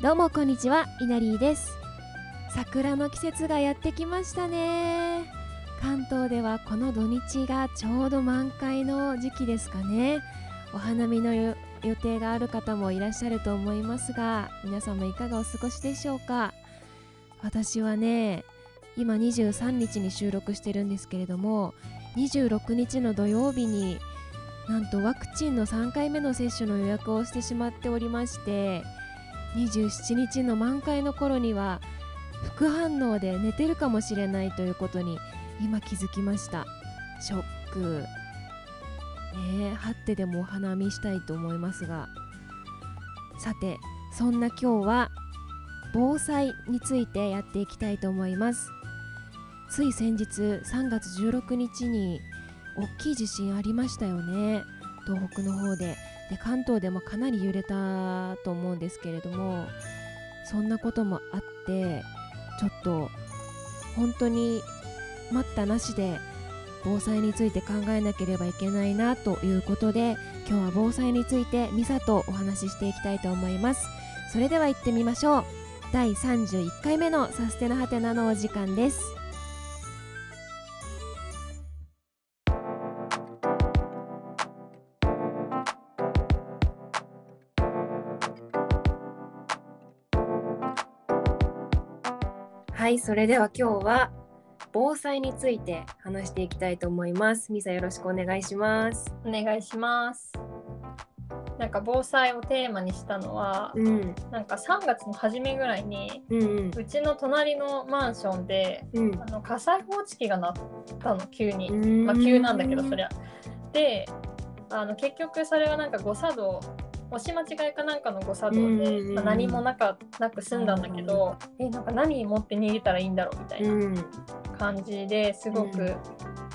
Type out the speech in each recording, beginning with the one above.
どうもこんにちはいなりーです。桜の季節がやってきましたね。関東ではこの土日がちょうど満開の時期ですかね。お花見の予定がある方もいらっしゃると思いますが皆様いかがお過ごしでしょうか。私はね今23日に収録してるんですけれども26日の土曜日になんとワクチンの3回目の接種の予約をしてしまっておりまして27日の満開の頃には副反応で寝てるかもしれないということに今気づきました。ショック。ねえ張ってでもお花見したいと思いますが。さてそんな今日は防災についてやっていきたいと思います。つい先日3月16日に大きい地震ありましたよね。東北の方で。で関東でもかなり揺れたと思うんですけれどもそんなこともあってちょっと本当に待ったなしで防災について考えなければいけないなということで今日は防災についてミサとお話ししていきたいと思います。それでは行ってみましょう。第31回目のサステナハテナのお時間です。はいそれでは今日は防災について話していきたいと思います。ミサよろしくお願いします。お願いします。なんか防災をテーマにしたのは、うん。なんか3月の初めぐらいにうんうん。うちの隣のマンションでうん。あの火災報知器が鳴ったの急に、うん。まあ急なんだけどそりゃ。であの結局それはなんか誤作動押し間違いかなんかの誤作動で、うんまあ、何もなかなく済んだんだけど、えなんか何持って逃げたらいいんだろうみたいなうん。感じですごく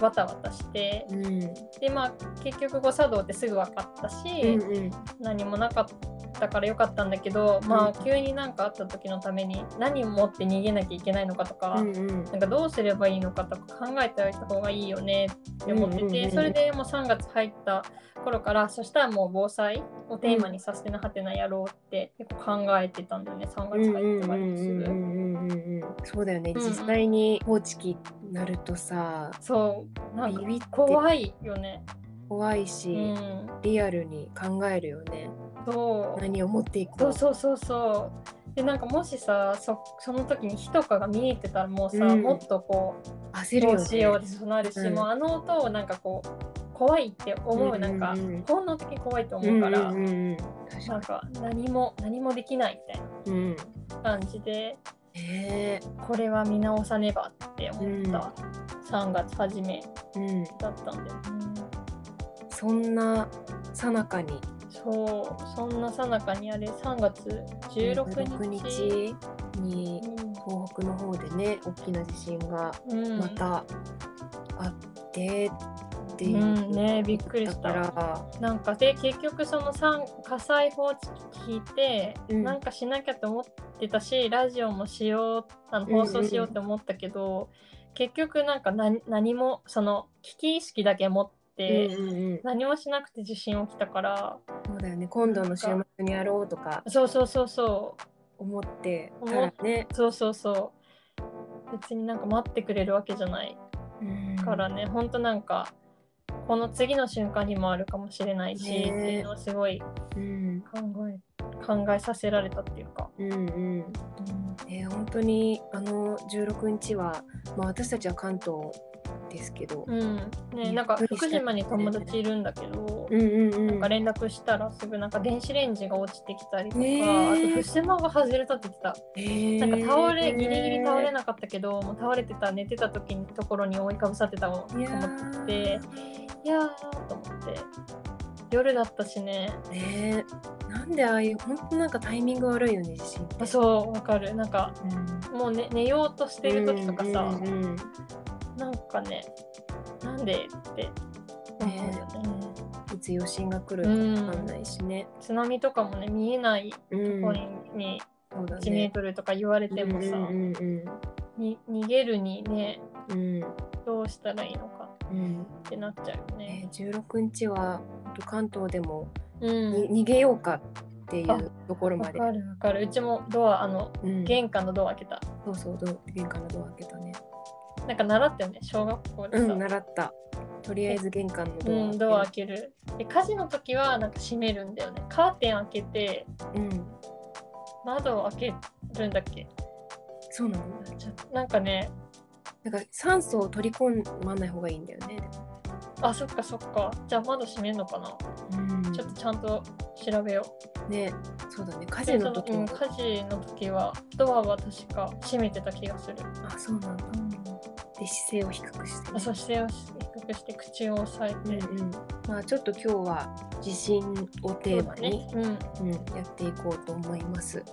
わたわたして、うん。でまあ結局誤作動ってすぐ分かったし、うんうん。何もなかったからよかったんだけど、まあ急になんかあった時のために何を持って逃げなきゃいけないのかとか、うんうん。なんかどうすればいいのかとか考えておいた方がいいよねって思ってて、うんうんうんうん。それでもう3月入った頃からそしたらもう防災をテーマにさせてなはてなやろうって結構考えてたんだよね。3月入ってからそうだよね、うんうん。実際に放置機なるとさそう。なんか怖いよね。怖いうし、ん、リアルに考えるよねそう。何を持っていこそううそうそうそう。でなんかもしさそその時に火とかが見えてたらもうさ、うん。もっとこう焦るどうしようってそうなるし、うん。もうあの音をなんかこう怖いって思う、うんうんうん。なんか本能的に怖いと思うから、うんうんうんなん。かか何も何もできないみたいに、うん、な感じでへえ。これは見直さねばって思った、3月初めうん、だったんだよね。そんなさなかにそうそんなさなかにあれ3月16日？日に東北の方でね大きな地震がうん、またあってっていう、うんねびっくりした。なんかで結局その火災報知器聞いて、うん。なんかしなきゃと思ってたしラジオもしようあの放送しようって思ったけど、結局なんか何何もその危機意識だけ持って、うんうんうん、何もしなくて地震起きたからそうだよね。今度の週末にやろうとかそうそうそうそ思ってたらね、う。そうそうそう。別になんか待ってくれるわけじゃないうんからね、ほん。となんかこの次の瞬間にもあるかもしれないし、ね。っていうのはすごいうん。考え考えさせられたっていうか。うんうん。ね本当にあの16日は、まあ、私たちは関東ですけど、うん。ね、なんか福島に友達いるんだけど、うんうんうん。なんか連絡したらすぐなんか電子レンジが落ちてきたりとか、ねえ。あと襖が外れたって言ってた。へーなんか倒れギリギリ倒れなかったけど、もう倒れてた寝てた時にところに覆いかぶさってたと思っていやーと思って。夜だったしね。ねなんでああいう本当なんかタイミング悪いよね地震って。あそうわかる。なんかうん。もう、ね、寝ようとしてる時とかさ、うんうんうんなんかねなんでって思うよね。いつ余震が来る。かわかんないしね。津波とかもね見えないうん。ポイントにそうだ1メーね。トルとか言われてもさ、うんうんに逃げるにねうん。うんどうしたらいいのかうん。ってなっちゃうよね。ね16日は関東でもうん、に逃げようかっっていうところまで、わかるわかる。うちもドアあのうん、玄関のドア開けた。そうそうド玄関のドア開けたねなんか習ったよね小学校でさ、うん習った。とりあえず玄関のドアうん、ドア開ける。で火事の時はなんか閉めるんだよね。カーテン開けてうん。窓を開けるんだっけ？そうなの？なんかねなんか酸素を取り込まない方がいいんだよね。あそっかそっか。じゃあ窓閉めんのかな、うん。ちょっとちゃんと調べよう。ねそうだね。火事の時も。うん、火事の時はドアは確か閉めてた気がする、あそうなんだで姿勢を低くして、ね、あそして低くして口を押さえて、うんうんまあちょっと今日は地震をテーマにそうだねうん、うん、やっていこうと思います。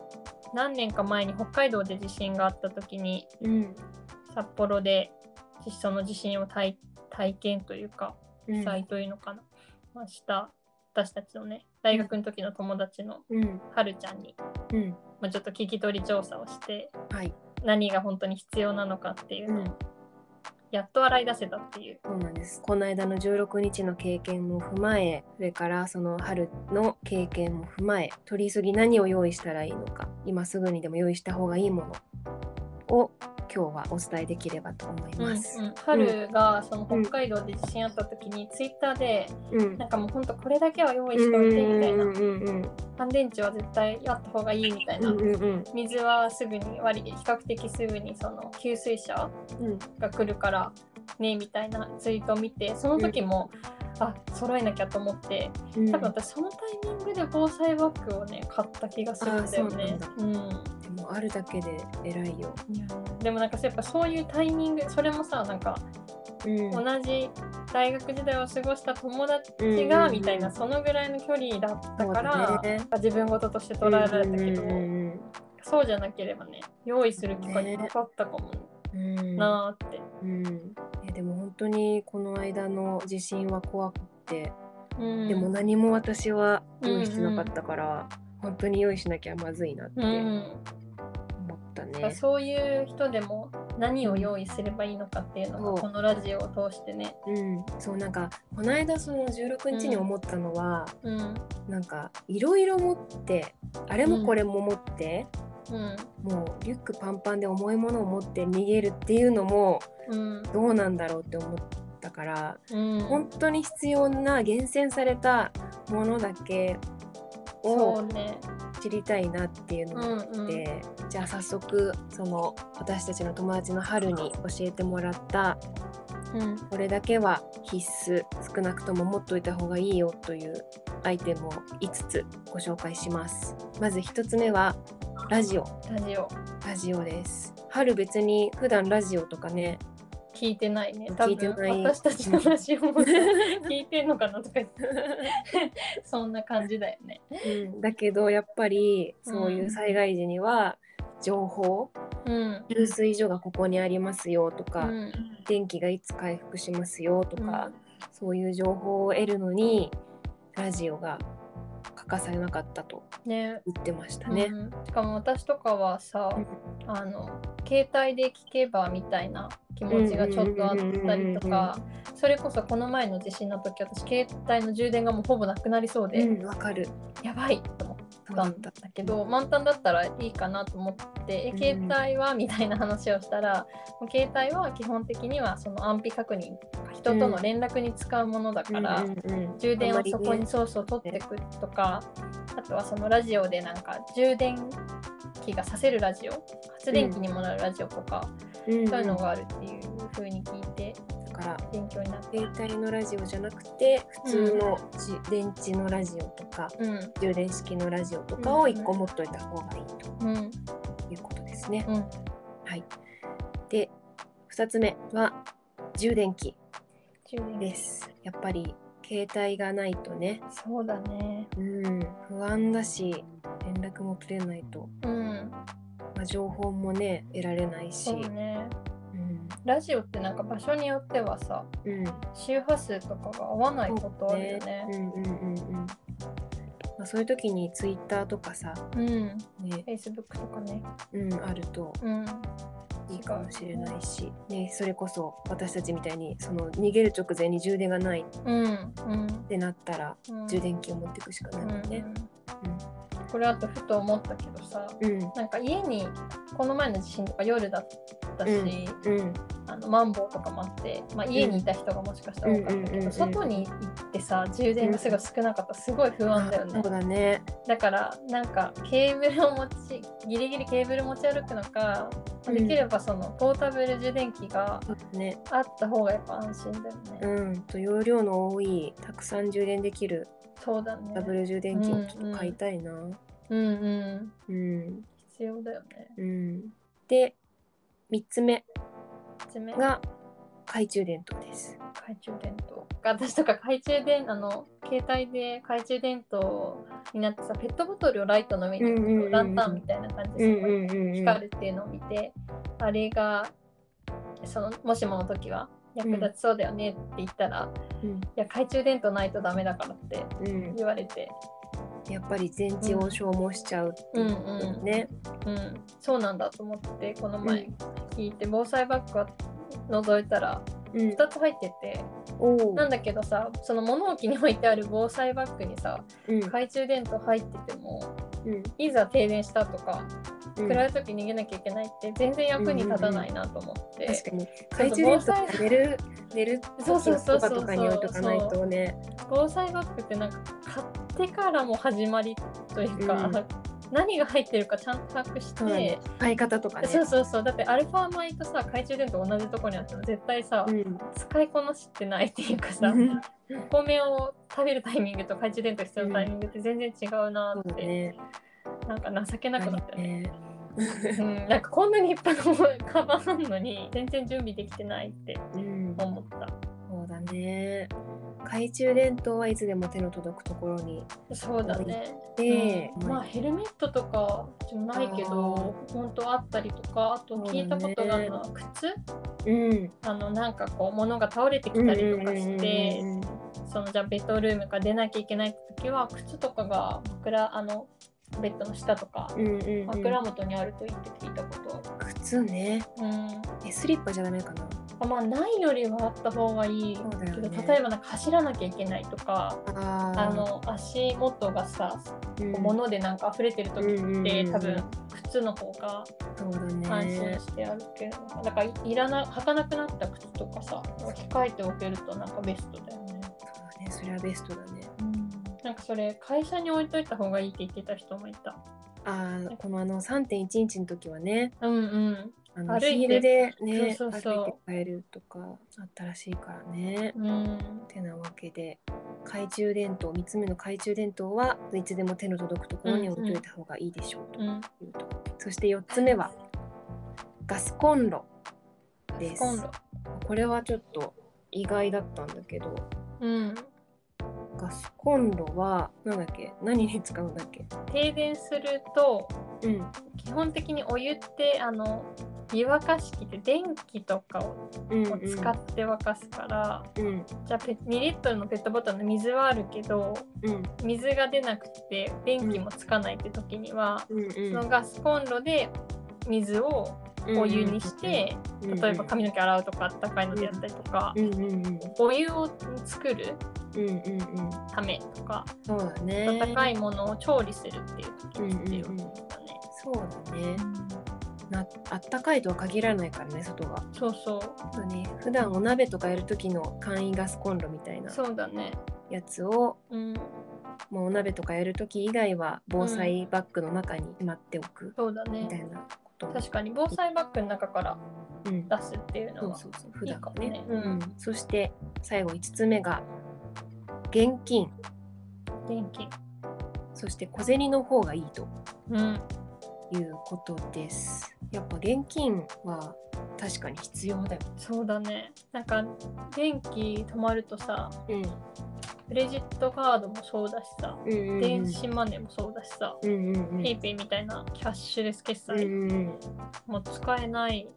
何年か前に北海道で地震があった時にうん。札幌でその地震を体体験というかうん被災というのかな、まあ、した私たちのね大学の時の友達のうん。はるちゃんに、うん。まあ、ちょっと聞き取り調査をしてはい。何が本当に必要なのかっていうのを、うんやっと洗い出せたっていう。そうなんです。この間の16日の経験も踏まえ、それからその春の経験も踏まえ、取り急ぎ何を用意したらいいのか、今すぐにでも用意した方がいいものを今日はお伝えできればと思いうんうん。ます。、春がその北海道で地震あった時に、ツイッターでうん。なんかもうほんとこれだけは用意しておいてみたいな。うんうんうん乾電池は絶対やった方がいいみたいな、うんうんうん。水はすぐに割り比較的すぐにその給水車うん。が来るからねみたいなツイートを見てその時も、あ揃えなきゃと思ってうん。多分私そのタイミングで防災バッグをね買った気がするんだよね。あ。うんでもあるだけで偉いよ。でもなんかやっぱそういうタイミングそれもさなんかうん。同じ大学時代を過ごした友達うんがみたいなそのぐらいの距離だったから、ね。自分事として捉えられたけど、うんうんそうじゃなければね用意する機会なかったかもうん。うんなーって。うん、えでも本当にこの間の地震は怖くて、うん、でも何も私は用意してなかったから、本当に用意しなきゃまずいなってうん思ったね。だからそういう人でも何を用意すればいいのかっていうのがこのラジオを通してね。うん、そうなんかこの間その16日に思ったのは、うん。なんかいろいろ持ってあれもこれも持って、うん。もうリュックパンパンで重いものを持って逃げるっていうのもうん。どうなんだろうって思ったから、うん。本当に必要な厳選されたものだけを。知りたいなっていうのがあって、うんうん。じゃあ早速その私たちの友達の春に教えてもらったうん。これだけは必須少なくとも持っといた方がいいよというアイテムを5つご紹介します。まず1つ目はラジオ。ラジオ。ラジオです。春別に普段ラジオとかね聞いてないね。多聞いてない分私たちのラジオも聞いてんのかなとか言って そんな感じだよね。うん、だけどやっぱりそういう災害時には情報うん。給水所がここにありますよとか、うん電気がいつ回復しますよとか、そういう情報を得るのにラジオが欠かされなかったとね。言ってましたね。うんしかも私とかはさ、あの携帯で聞けばみたいな気持ちがちょっとあったりとかそれこそこの前の地震の時私携帯の充電がもうほぼなくなりそうで、うん、わかる。やばいとたんだった。だけど満タンだったらいいかなと思って「えうん携帯は? 」みたいな話をしたらもう携帯は基本的にはその安否確認とか人との連絡に使うものだから、充電をそこにあんまそうそう取ってくとか、あとはそのラジオでなんか充電器がさせるラジオ発電機にもなるラジオとか、そういうのがあるっていう風に聞いから勉強になって。携帯のラジオじゃなくて普通のじ、電池のラジオとかうん。充電式のラジオとかを1個持っといた方がいいうん。ということですね。うん。はい。で2つ目は充電器。です。やっぱり携帯がないとね、そうだね。うん、不安だし連絡も取れないと、うん。まあ、情報もね得られないし、ね。うんラジオってなんか場所によってはさうん、周波数とかが合わないことあるよね。うんうんうんうんまあ、そういう時にツイッターとかさ、うん。ね Facebook とかね。うん、あるとうん。いいかもしれないし、ね、それこそ私たちみたいにその逃げる直前に充電がないっうん。うん。てなったらうん充電器を持っていくしかないもんね。うんこれあとふと思ったけどさうん。なんか家にこの前の地震とか夜だったし、うん。あのマンボウとかもあって、まあ、家にいた人がもしかしたら多かったけど、うんうんうんうん。外に行ってさ充電がすごい少なかった。らすごい不安だよね。そうだね。だからなんかケーブルを持ちギリギリケーブル持ち歩くのか、うん。できればそのポータブル充電器があった方がやっぱ安心だよね、うん。と容量の多いたくさん充電できるそうだね。ダブル充電器をちょっと買いたいな。うんうん。うん必要だよね。うんで3つ目。が懐中電灯です。懐中電灯。私とか懐中電あの携帯で懐中電灯になってさペットボトルをライトの上にランタンみたいな感じで光るっていうのを見て、あれがそのもしもの時は役立ちそうだよねって言ったら、いうん。や懐中電灯ないとダメだからってうん。言われて、やっぱり電池を消耗しちゃうっていうことね。うん、そうなんだと思ってこの前聞いて、防災バッグは覗いたらうん。2つ入ってて。なんだけどさその物置に置いてある防災バッグにさうん。懐中電灯入っててもうん。いざ停電したとか、うん。暗い時逃げなきゃいけないって全然役に立たないなと思って、確かに。懐中電灯寝る寝るそうそうそうそうとかとかに置いとかないとね。防災バッグってなんか買ってからも始まりというか、うん何が入ってるかちゃんと把握して、そうだね。使い方とかね。そうそうそうだってアルファ米とさ懐中電灯同じとこにあったら絶対さ、うん。使いこなしてないっていうかさ、お米を食べるタイミングと懐中電灯必要なタイミングって全然違うなって、だね。なんか情けなくなったよね。ねうん、なんかこんなに立派なカバンあんのに全然準備できてないってうん。思った。そうだね。懐中電灯はいつでも手の届くところにそうだね。で、うん。まあヘルメットとかじゃないけど本当あったりとかあと聞いたことがあるのは靴？うん。あのなんかこう物が倒れてきたりとかして、そのじゃあベッドルームから出なきゃいけない時は靴とかが枕あのベッドの下とかうんうんうん枕元にあるといいって聞いたことある。靴ね。うんえスリッパじゃダメかな？あまあないよりはあった方がいいけど、例えばなんか走らなきゃいけないとかああの足元がさうん物でなんか溢れてる時って、うんうんうん多分靴の方が。安心して歩けるのか、だからいいらな履かなくなった靴とかさ置き換えておけるとなんかベストだよね、そうだね。それはベストだね。なんかそれ会社に置いといた方がいいって言ってた人もいた。ああ、このあの3.1インチの時はね、うんうん。あのヒールでね、そうそうそう。歩いて帰るとかあったらしいからね。うん。てなわけで、懐中電灯、3つ目の懐中電灯はいつでも手の届くところに置いといた方がいいでしょうとうんいうところ。そして4つ目は、ガスコンロです。これはちょっと意外だったんだけど、うんガスコンロは、なんだっけ？何に使うんだっけ？停電するとうん。基本的にお湯ってあの湯沸かし器って電気とかを使って沸かすから、うん。じゃあペ2リットルのペットボトルの水はあるけどうん。水が出なくて電気もつかないって時には、うん。うん。そのガスコンロで水をお湯にして、うん、例えば髪の毛洗うとかあったかいのでやったりとか、うんうんうん。お湯を作るうんうんうん。ためとか、そうだね。温かいものを調理するっていう時に必要うんうんうんだね。そうだね。なあったかいとは限らないからね、外が。そうそうそうね。普段お鍋とかやる時の簡易ガスコンロみたいなそうだね。やつを、うん、もうお鍋とかやる時以外は防災バッグの中にしまっておくそうだみたね。いなこと。確かに防災バッグの中からうん。出すっていうのはそうそうそう。普段かもねね。ううんん。そして最後5つ目が現金。電気。そして小銭の方がいいと。うん、いうことです。やっぱ現金は確かに必要だよ。そうだね。なんか電気止まるとさ、うん。クレジットカードもそうだしさ、うんうんうん。電子マネーもそうだしさ、うんうんうん。ペイペイみたいなキャッシュレス決うん済うんうん。も使えない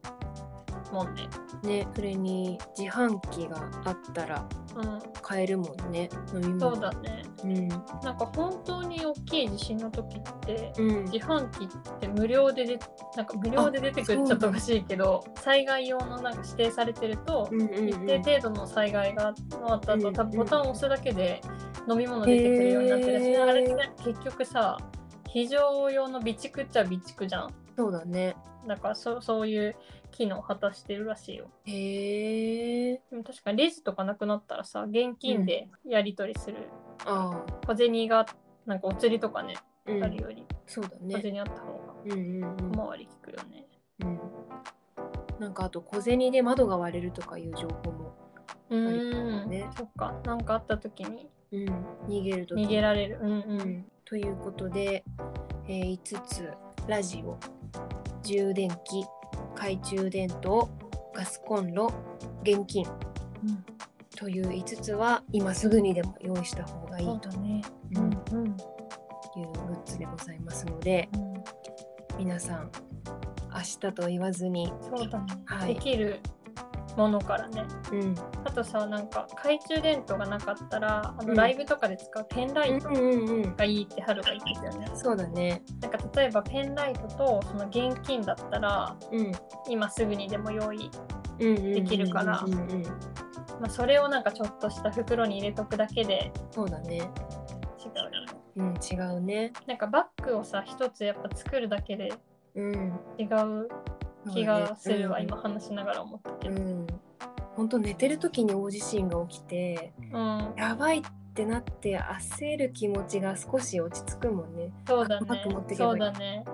もんね。ね、それに自販機があったらうん、買えるもんね。飲み物。そうだね。うん。なんか本当に大きい地震の時って、うん。自販機って無料ででなんか無料で出てくるっちゃっとおかしいけど災害用のなんか指定されてると、うんうんうん一定程度の災害があった後、うん多分ボタンを押すだけで飲み物出てくるようになってるし、へーあれって結局さ非常用の備蓄っちゃ備蓄じゃん。そうだね。だからそそういう機能を果たしてるらしいよ。へえ。でも確かにレジとかなくなったらさ、現金でやり取りする。あ小銭がなんかお釣りとかね、あ、うんあるよりそうだ小ね。銭あった方がうんうんうん小回り効くよね。うん。なんかあと小銭で窓が割れるとかいう情報も、うーん、ねそっか。なんかあった時にうん、逃げるとき逃げられる。うんう。うんん、ということで、えー5つラジオ充電器懐中電灯ガスコンロ現金うんという5つは今すぐにでも用意した方がいいとね。ううんんうん。いうグッズでございますので皆さん明日と言わずに、ね。はいできるものからね。うん、あとさ、なんか懐中電灯がなかったら、あうん。のライブとかで使うペンライトがいいって春が言ってたよね。そうだね。なんか例えばペンライトとその現金だったら、うん。今すぐにでも用意、できるから。それをなんかちょっとした袋に入れとくだけで。そうだね。違うよね。うん違うね。なんかバッグをさ、一つやっぱ作るだけでうん。違う気がするわ、うん今話しながら思ったけど。うん本当寝てる時に大地震が起きてうん、やばいってなって焦る気持ちが少し落ち着くもんね。そうだバッグ持って。けばいいねそうだね。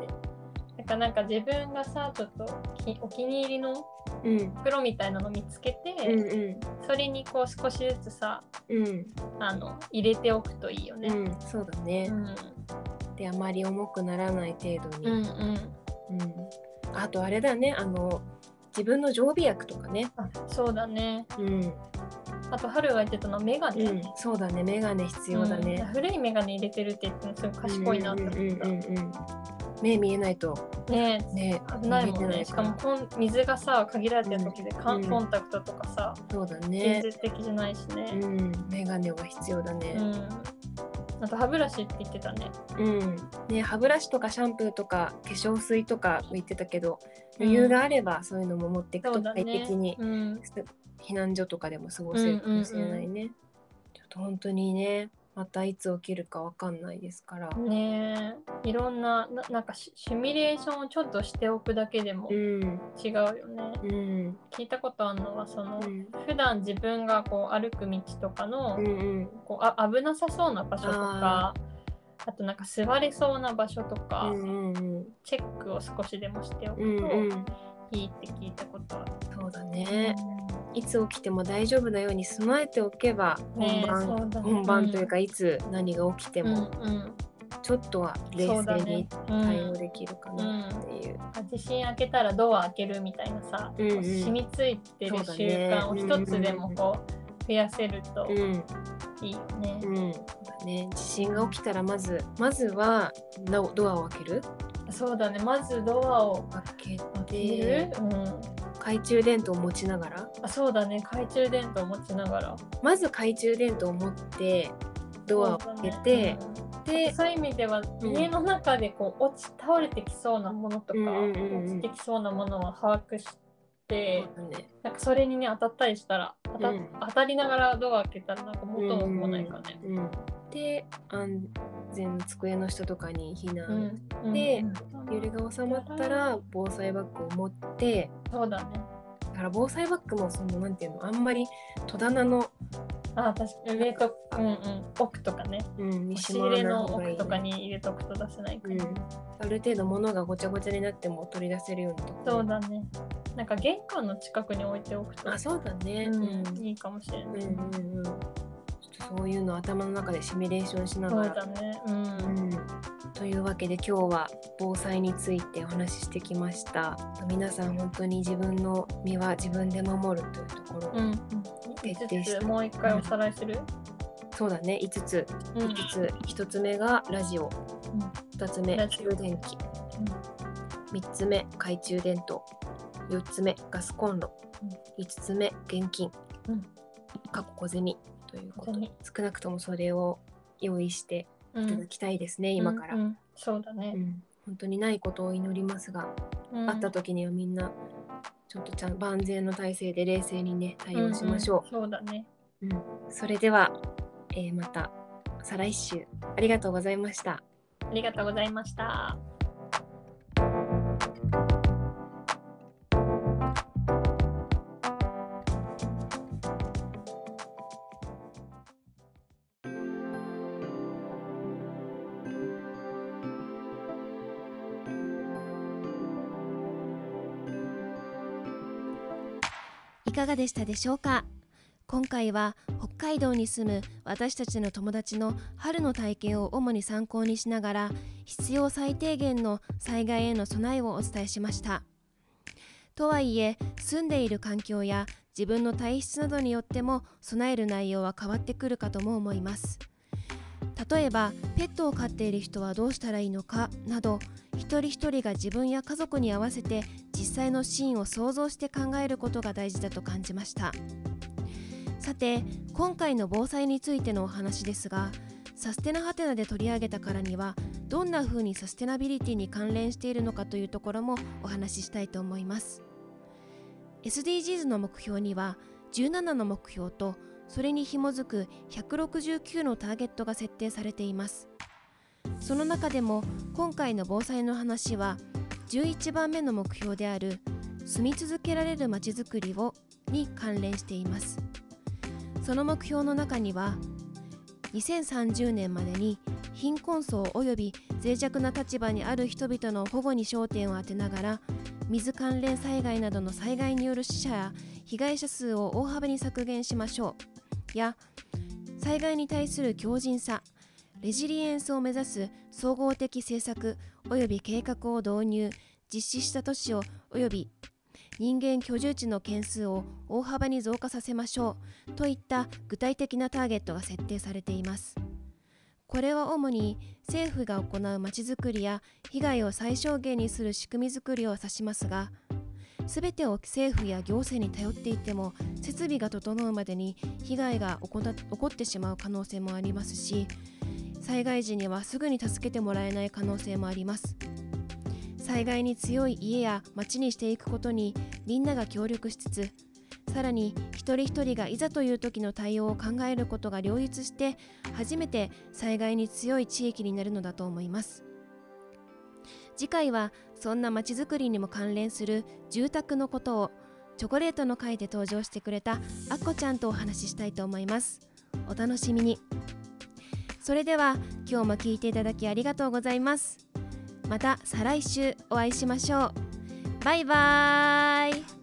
なんかなんか自分がさ、ちょっときお気に入りのうん袋みたいなの見つけて、うんうそれにこう少しずつさ、んうんあの入れておくといいよね。うんそうだねう。んであまり重くならない程度に。うんうん。うんあとあれだねあの自分の常備薬とかね。あそうだね。うんあと春が言ってたのはメガネ。うんそうだねメガネ必要だうんね。古いメガネ入れてるって言ってのすごい賢いなって思った。うんうんうんうん目見えないとねね危ないもんね。しかもこん水がさ限られてる時でかうんコンタクトとかさ、そうだ現ね。実的じゃないしうね。んメガネは必要だね。うん。あと歯ブラシって言ってたね。うん、ね歯ブラシとかシャンプーとか化粧水とか言ってたけど余裕があればそういうのも持っていくと。快適にうん。避難所とかでも過ごせるかもしれないね。ちょっと本当にねまたいつ起きるかわかんないですから。ねえ。いろんなななんかシシミュレーションをちょっとしておくだけでもうん。違うよね。うん。聞いたことあるのはその、うん。普段自分がこう歩く道とかの、うんうん。こうあ危なさそうな場所とかあとなんか座れそうな場所とか、うんうん。チェックを少しでもしておくとうんうんいいって聞いたことある。そうだね。いつ起きても大丈夫なように備えておけばね本番、ね本番というかいつ何が起きてうんもうんちょっとは冷静にねうん対応できるかなっていう。地震明けたらドア開けるみたいなさ、うんうん染みついてる習ね慣を一つでもこう増やせるとうんいいよね。うん、そうだね。地震が起きたらまずまずはなドアを開ける。そうだね。まずドアを開けて。る、うん、懐中電灯を持ちながら、あそうだね。懐中電灯を持ちながら。まず懐中電灯を持ってドアを開けて、で、そういう意味では、うん家の中でこう落ち倒れてきそうなものとか、うんうんうんうん。落ちてきそうなものを把握して。なんかそれにね当たったりしたら当た,、うん。当たりながらドア開けたらなんか元も子もないかね。うんうんで安全の机の下とかに避難、うんでうん。揺れが収まったら防災バッグを持ってそうだね。だから防災バッグもそのなんていうのあんまり戸棚の、あ確かに。上と、うんうん、奥とかね。うん、入れの奥とかに入れとくと出せないから、うん、ある程度物がごちゃごちゃになっても取り出せるようなとそうだね。なんか玄関の近くに置いておくとあそうだね、うんうん。いいかもしれない、うんうんうん、そういうのを頭の中でシミュレーションしながら。だね。うん、うん、というわけで今日は防災についてお話ししてきました。皆さん本当に自分の身は自分で守るというところ、うん。うん、徹底5して。つもう一回おさらいする、そうだね。5つ。うん。5つ1つ目がラジオ。2つ目ラジオ充電器。3つ目懐中電灯。4つ目ガスコンロ。5つ目現金。うん。過去小銭ということで。少なくともそれを用意してうん。いただきたいですね、今から、うん。うんそうだね。う、ん。本当にないことを祈りますが、うん。あった時にはみんなちょっとちゃん万全の体制で冷静にね対応しましょう。んうん。そうだね。う、うん。それでは、えーまた再来週。ありがとうございました。あありがとうございました。いかがでしたでしょうか？今回は北海道に住む私たちの友達の春の体験を主に参考にしながら必要最低限の災害への備えをお伝えしました。とはいえ住んでいる環境や自分の体質などによっても備える内容は変わってくるかとも思います。例えばペットを飼っている人はどうしたらいいのかなど一人一人が自分や家族に合わせて実際のシーンを想像して考えることが大事だと感じました。さて今回の防災についてのお話ですがサステナハテナで取り上げたからにはどんな風にサステナビリティに関連しているのかというところもお話ししたいと思います。SDGs の目標には17の目標とそれに紐づく169のターゲットが設定されています。その中でも今回の防災の話は11番目の目標である住み続けられるまちづくりをに関連しています。その目標の中には2030年までに貧困層及び脆弱な立場にある人々の保護に焦点を当てながら水関連災害などの災害による死者や被害者数を大幅に削減しましょう。や災害に対する強靭さレジリエンスを目指す総合的政策及び計画を導入実施した都市を及び人間居住地の件数を大幅に増加させましょうといった具体的なターゲットが設定されています。これは主に政府が行うまちづくりや被害を最小限にする仕組みづくりを指しますが全てを政府や行政に頼っていても設備が整うまでに被害が起こ起こってしまう可能性もありますし災害時にはすぐに助けてもらえない可能性もあります。災害に強い家や町にしていくことにみんなが協力しつつさらに一人一人がいざという時の対応を考えることが両立して初めて災害に強い地域になるのだと思います。次回はそんな町づくりにも関連する住宅のことをチョコレートの回で登場してくれたあっこちゃんとお話ししたいと思います。お楽しみに。それでは今日も聞いていただきありがとうございます。また再来週お会いしましょう。バイバーイ。